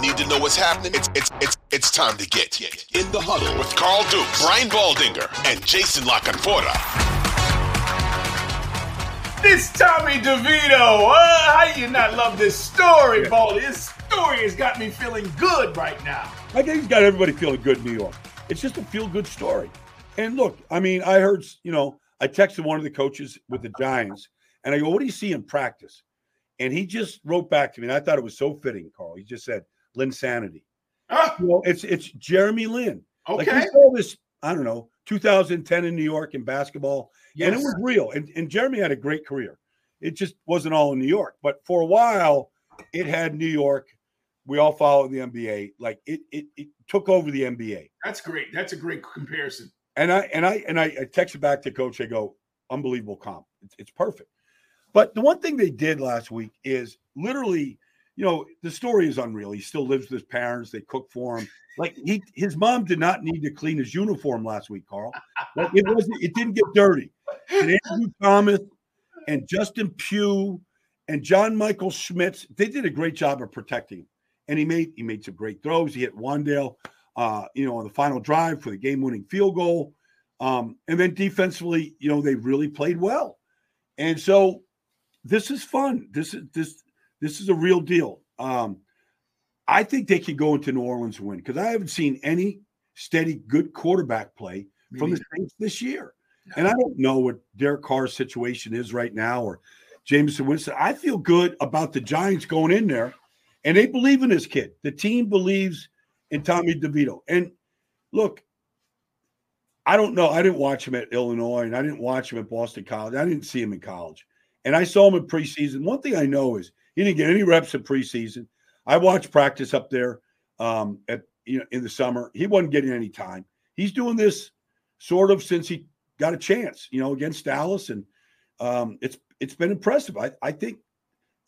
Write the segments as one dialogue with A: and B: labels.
A: Need to know what's happening, it's it's it's it's time to get in the huddle with Carl Dukes, Brian Baldinger, and Jason La Canfora.
B: This Tommy DeVito. Uh, how you not love this story, Baldy? This story has got me feeling good right now.
C: I think he's got everybody feeling good in New York. It's just a feel good story. And look, I mean, I heard, you know, I texted one of the coaches with the Giants and I go, What do you see in practice? And he just wrote back to me, and I thought it was so fitting, Carl. He just said, Linsanity.
B: Ah,
C: You know, it's it's Jeremy Lin. Like
B: okay.
C: we saw this, I don't know, 2010 in New York in basketball, and it was real. And, and Jeremy had a great career. It just wasn't all in New York, but for a while, it had New York. We all followed the NBA. Like it, it, it took over the NBA.
B: That's great. That's a great comparison.
C: And I and I and I, I texted back to coach. I go, unbelievable comp. It's, it's perfect. But the one thing they did last week is literally, you know, the story is unreal. He still lives with his parents. They cook for him. Like he, his mom did not need to clean his uniform last week, Carl. Like it wasn't. It didn't get dirty. And Andrew Thomas and Justin Pugh and John Michael Schmitz, they did a great job of protecting him. And he made he made some great throws. He hit Wan'Dale, uh, you know, on the final drive for the game-winning field goal. Um, and then defensively, you know, they really played well. And so this is fun. This is this this is a real deal. Um, I think they could go into New Orleans and win because I haven't seen any steady good quarterback play from the Saints this year. And I don't know what Derek Carr's situation is right now or Jameis Winston. I feel good about the Giants going in there, and they believe in this kid. The team believes in Tommy DeVito. And look, I don't know. I didn't watch him at Illinois, and I didn't watch him at Boston College. I didn't see him in college, and I saw him in preseason. One thing I know is he didn't get any reps in preseason. I watched practice up there um, at you know in the summer. He wasn't getting any time. He's doing this sort of since he got a chance, you know, against Dallas, and um, it's it's been impressive. I, I think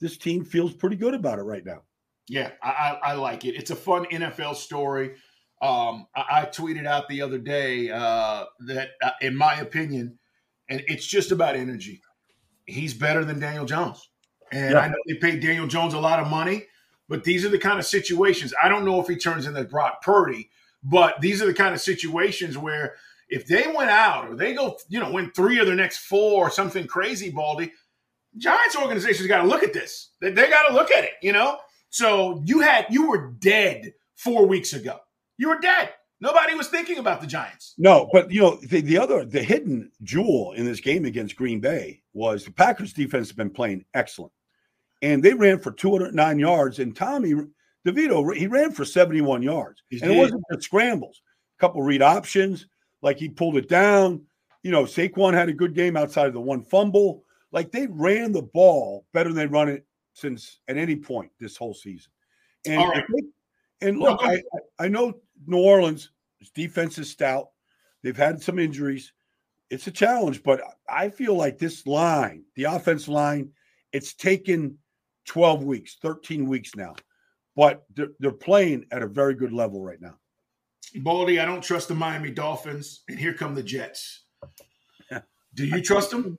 C: this team feels pretty good about it right now.
B: Yeah, I, I, like it. It's a fun NFL story. Um, I, I tweeted out the other day uh, that, uh, in my opinion, and it's just about energy. He's better than Daniel Jones, and
C: Yeah.
B: I know they paid Daniel Jones a lot of money, but these are the kind of situations. I don't know if he turns into Brock Purdy, but these are the kind of situations where if they went out or they go, you know, win three of their next four or something crazy, Baldy, Giants organization's got to look at this. They, they got to look at it, you know. So you had you were dead four weeks ago. You were dead. Nobody was thinking about the Giants.
C: No, but you know the, the other the hidden jewel in this game against Green Bay was the Packers defense has been playing excellent, and they ran for 209 yards. And Tommy DeVito he ran for 71 yards,
B: He
C: and it wasn't just scrambles. A couple read options, like he pulled it down. You know, Saquon had a good game outside of the one fumble. Like they ran the ball better than they run it since at any point this whole season. And
B: All right.
C: and look. I I know New Orleans defense is stout. They've had some injuries. It's a challenge, but I feel like this line, the offense line, it's taken 12 weeks, 13 weeks now, but they're, they're playing at a very good level right now.
B: Baldy, I don't trust the Miami Dolphins, and here come the Jets. Do you trust them?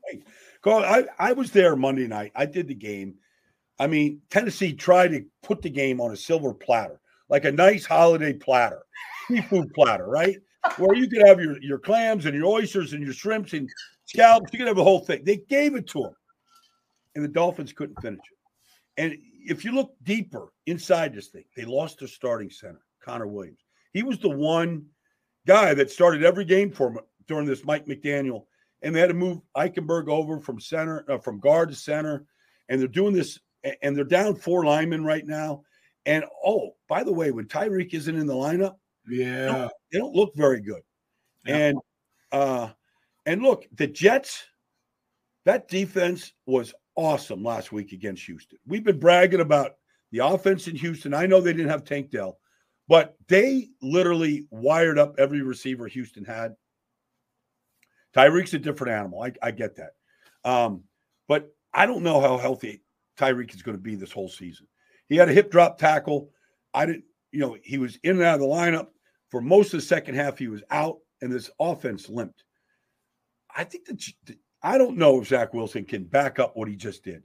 C: Carl, I, I was there Monday night. I did the game. I mean, Tennessee tried to put the game on a silver platter, like a nice holiday platter, seafood platter, right? Where you could have your, your clams and your oysters and your shrimps and scallops. You could have the whole thing. They gave it to them, and the Dolphins couldn't finish it. And if you look deeper inside this thing, they lost their starting center, Connor Williams. He was the one guy that started every game for them during this Mike McDaniel, and they had to move Eichenberg over from center, uh, from guard to center, and they're doing this, and they're down four linemen right now. And oh, by the way, when Tyreek isn't in the lineup,
B: Yeah.
C: they don't, they don't look very good.
B: Yeah.
C: And uh, and look, the Jets, that defense was awesome last week against Houston. We've been bragging about the offense in Houston. I know they didn't have Tank Dell, but they literally wired up every receiver Houston had. Tyreek's a different animal. I, I get that. Um, but I don't know how healthy Tyreek is going to be this whole season. He had a hip drop tackle. I didn't, you know, he was in and out of the lineup for most of the second half. He was out, and this offense limped. I think that I don't know if Zach Wilson can back up what he just did.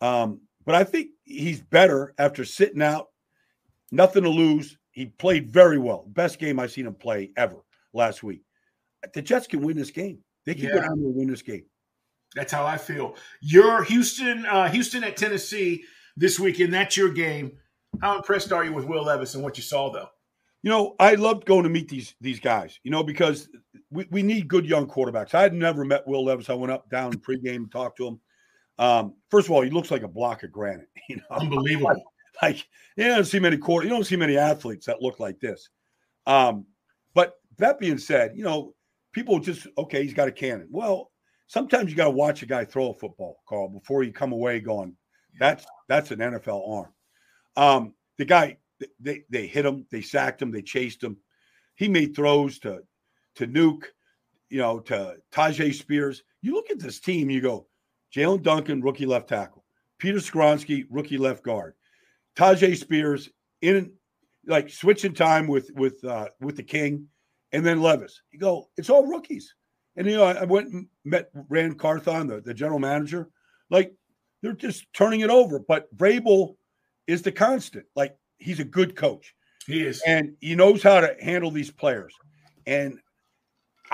C: Um, but I think he's better after sitting out, nothing to lose. He played very well. Best game I've seen him play ever last week. The Jets can win this game. They can go down and win this game.
B: That's how I feel. You're Houston, uh, Houston at Tennessee this weekend. That's your game. How impressed are you with Will Levis and what you saw, though?
C: You know, I loved going to meet these these guys, you know, because we, we need good young quarterbacks. I had never met Will Levis. I went up down pregame and talked to him. Um, first of all, he looks like a block of granite, you know.
B: Unbelievable.
C: like you don't see many quarter, you don't see many athletes that look like this. Um, but that being said, you know, people just okay, he's got a cannon. Well, sometimes you got to watch a guy throw a football, Carl, before you come away going, that's that's an NFL arm. Um, the guy they they hit him, they sacked him, they chased him. He made throws to to Nuke, you know, to Tyjae Spears. You look at this team, you go, Jaelyn Duncan, rookie left tackle, Peter Skoronski, rookie left guard, Tyjae Spears in like switching time with with uh, with the King, and then Levis. You go, it's all rookies. And you know, I, went and met Ran Carthon, the, the general manager. Like they're just turning it over. But Vrabel is the constant. Like he's a good coach
B: He is.
C: and he knows how to handle these players. And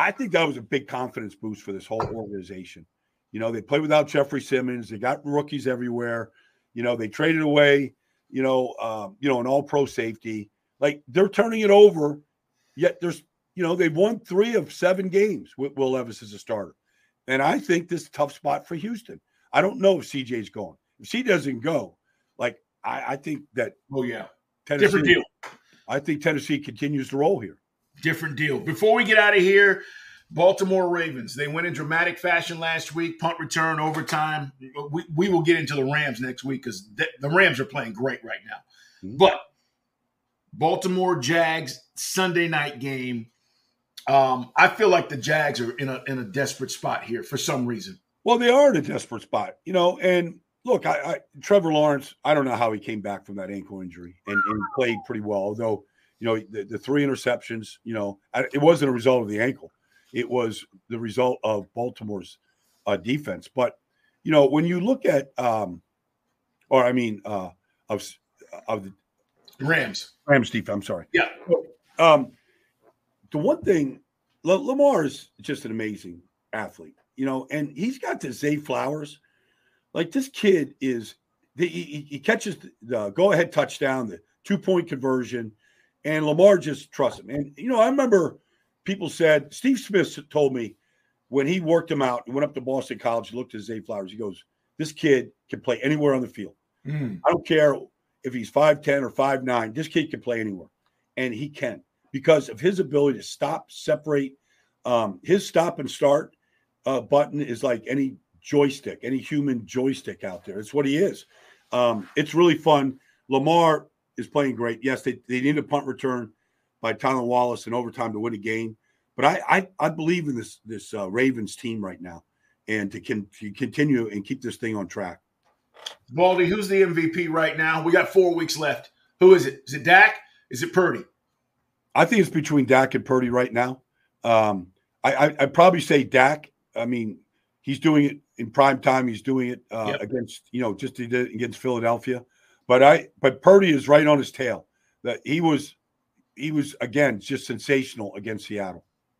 C: I think that was a big confidence boost for this whole organization. You know, they played without Jeffrey Simmons. They got rookies everywhere. You know, they traded away, you know, um, you know, an all-pro safety. Like they're turning it over. Yet there's, you know, they've won three of seven games with Will Levis as a starter. And I think this is a tough spot for Houston. I don't know if CJ's going. If C doesn't go, like I, I think that
B: Oh, yeah.
C: Tennessee,
B: Different deal.
C: I think Tennessee continues to roll here.
B: Different deal. Before we get out of here, Baltimore Ravens. They went in dramatic fashion last week, punt return, overtime. We, we will get into the Rams next week because the, the Rams are playing great right now.
C: Mhm.
B: But Baltimore Jags Sunday night game. Um, I feel like the Jags are in a in a desperate spot here for some reason.
C: Well, they are in a desperate spot, you know. And look, I, I Trevor Lawrence, I don't know how he came back from that ankle injury and, and played pretty well. Although, you know, the, the three interceptions, you know, I- it wasn't a result of the ankle; it was the result of Baltimore's uh, defense. But you know, when you look at, um, or I mean, uh, of of the
B: Rams.
C: Rams defense, I'm sorry.
B: Yeah.
C: Um, the one thing, Lamar is just an amazing athlete, you know, and he's got the Zay Flowers. Like this kid is, the, he, he- he catches the, the go ahead touchdown, the two point conversion, and Lamar just trusts him. And, you know, I remember people said, Steve Smith told me when he worked him out, he went up to Boston College, he looked at Zay Flowers, he goes, This kid can play anywhere on the field.
B: Mm.
C: I don't care if he's 5'10 or 5'9, this kid can play anywhere. And he can because of his ability to stop, separate. Um, his stop and start uh, button is like any joystick, any human joystick out there. It's what he is. Um, it's really fun. Lamar is playing great. Yes, they, they need a punt return by Tylan Wallace in overtime to win a game. But I I, I believe in this this uh, Ravens team right now, and to, can, to continue and keep this thing on track.
B: Baldy, who's the MVP right now? We got four weeks left. Who is it? Is it Dak? Is it Purdy?
C: I think it's between Dak and Purdy right now. Um, I, I I'd probably say Dak. I mean, He's doing it in prime time. He's doing it uh,
B: Yep.
C: against you know just he did it against Philadelphia. But I but Purdy is right on his tail. That he was he was again just sensational against Seattle.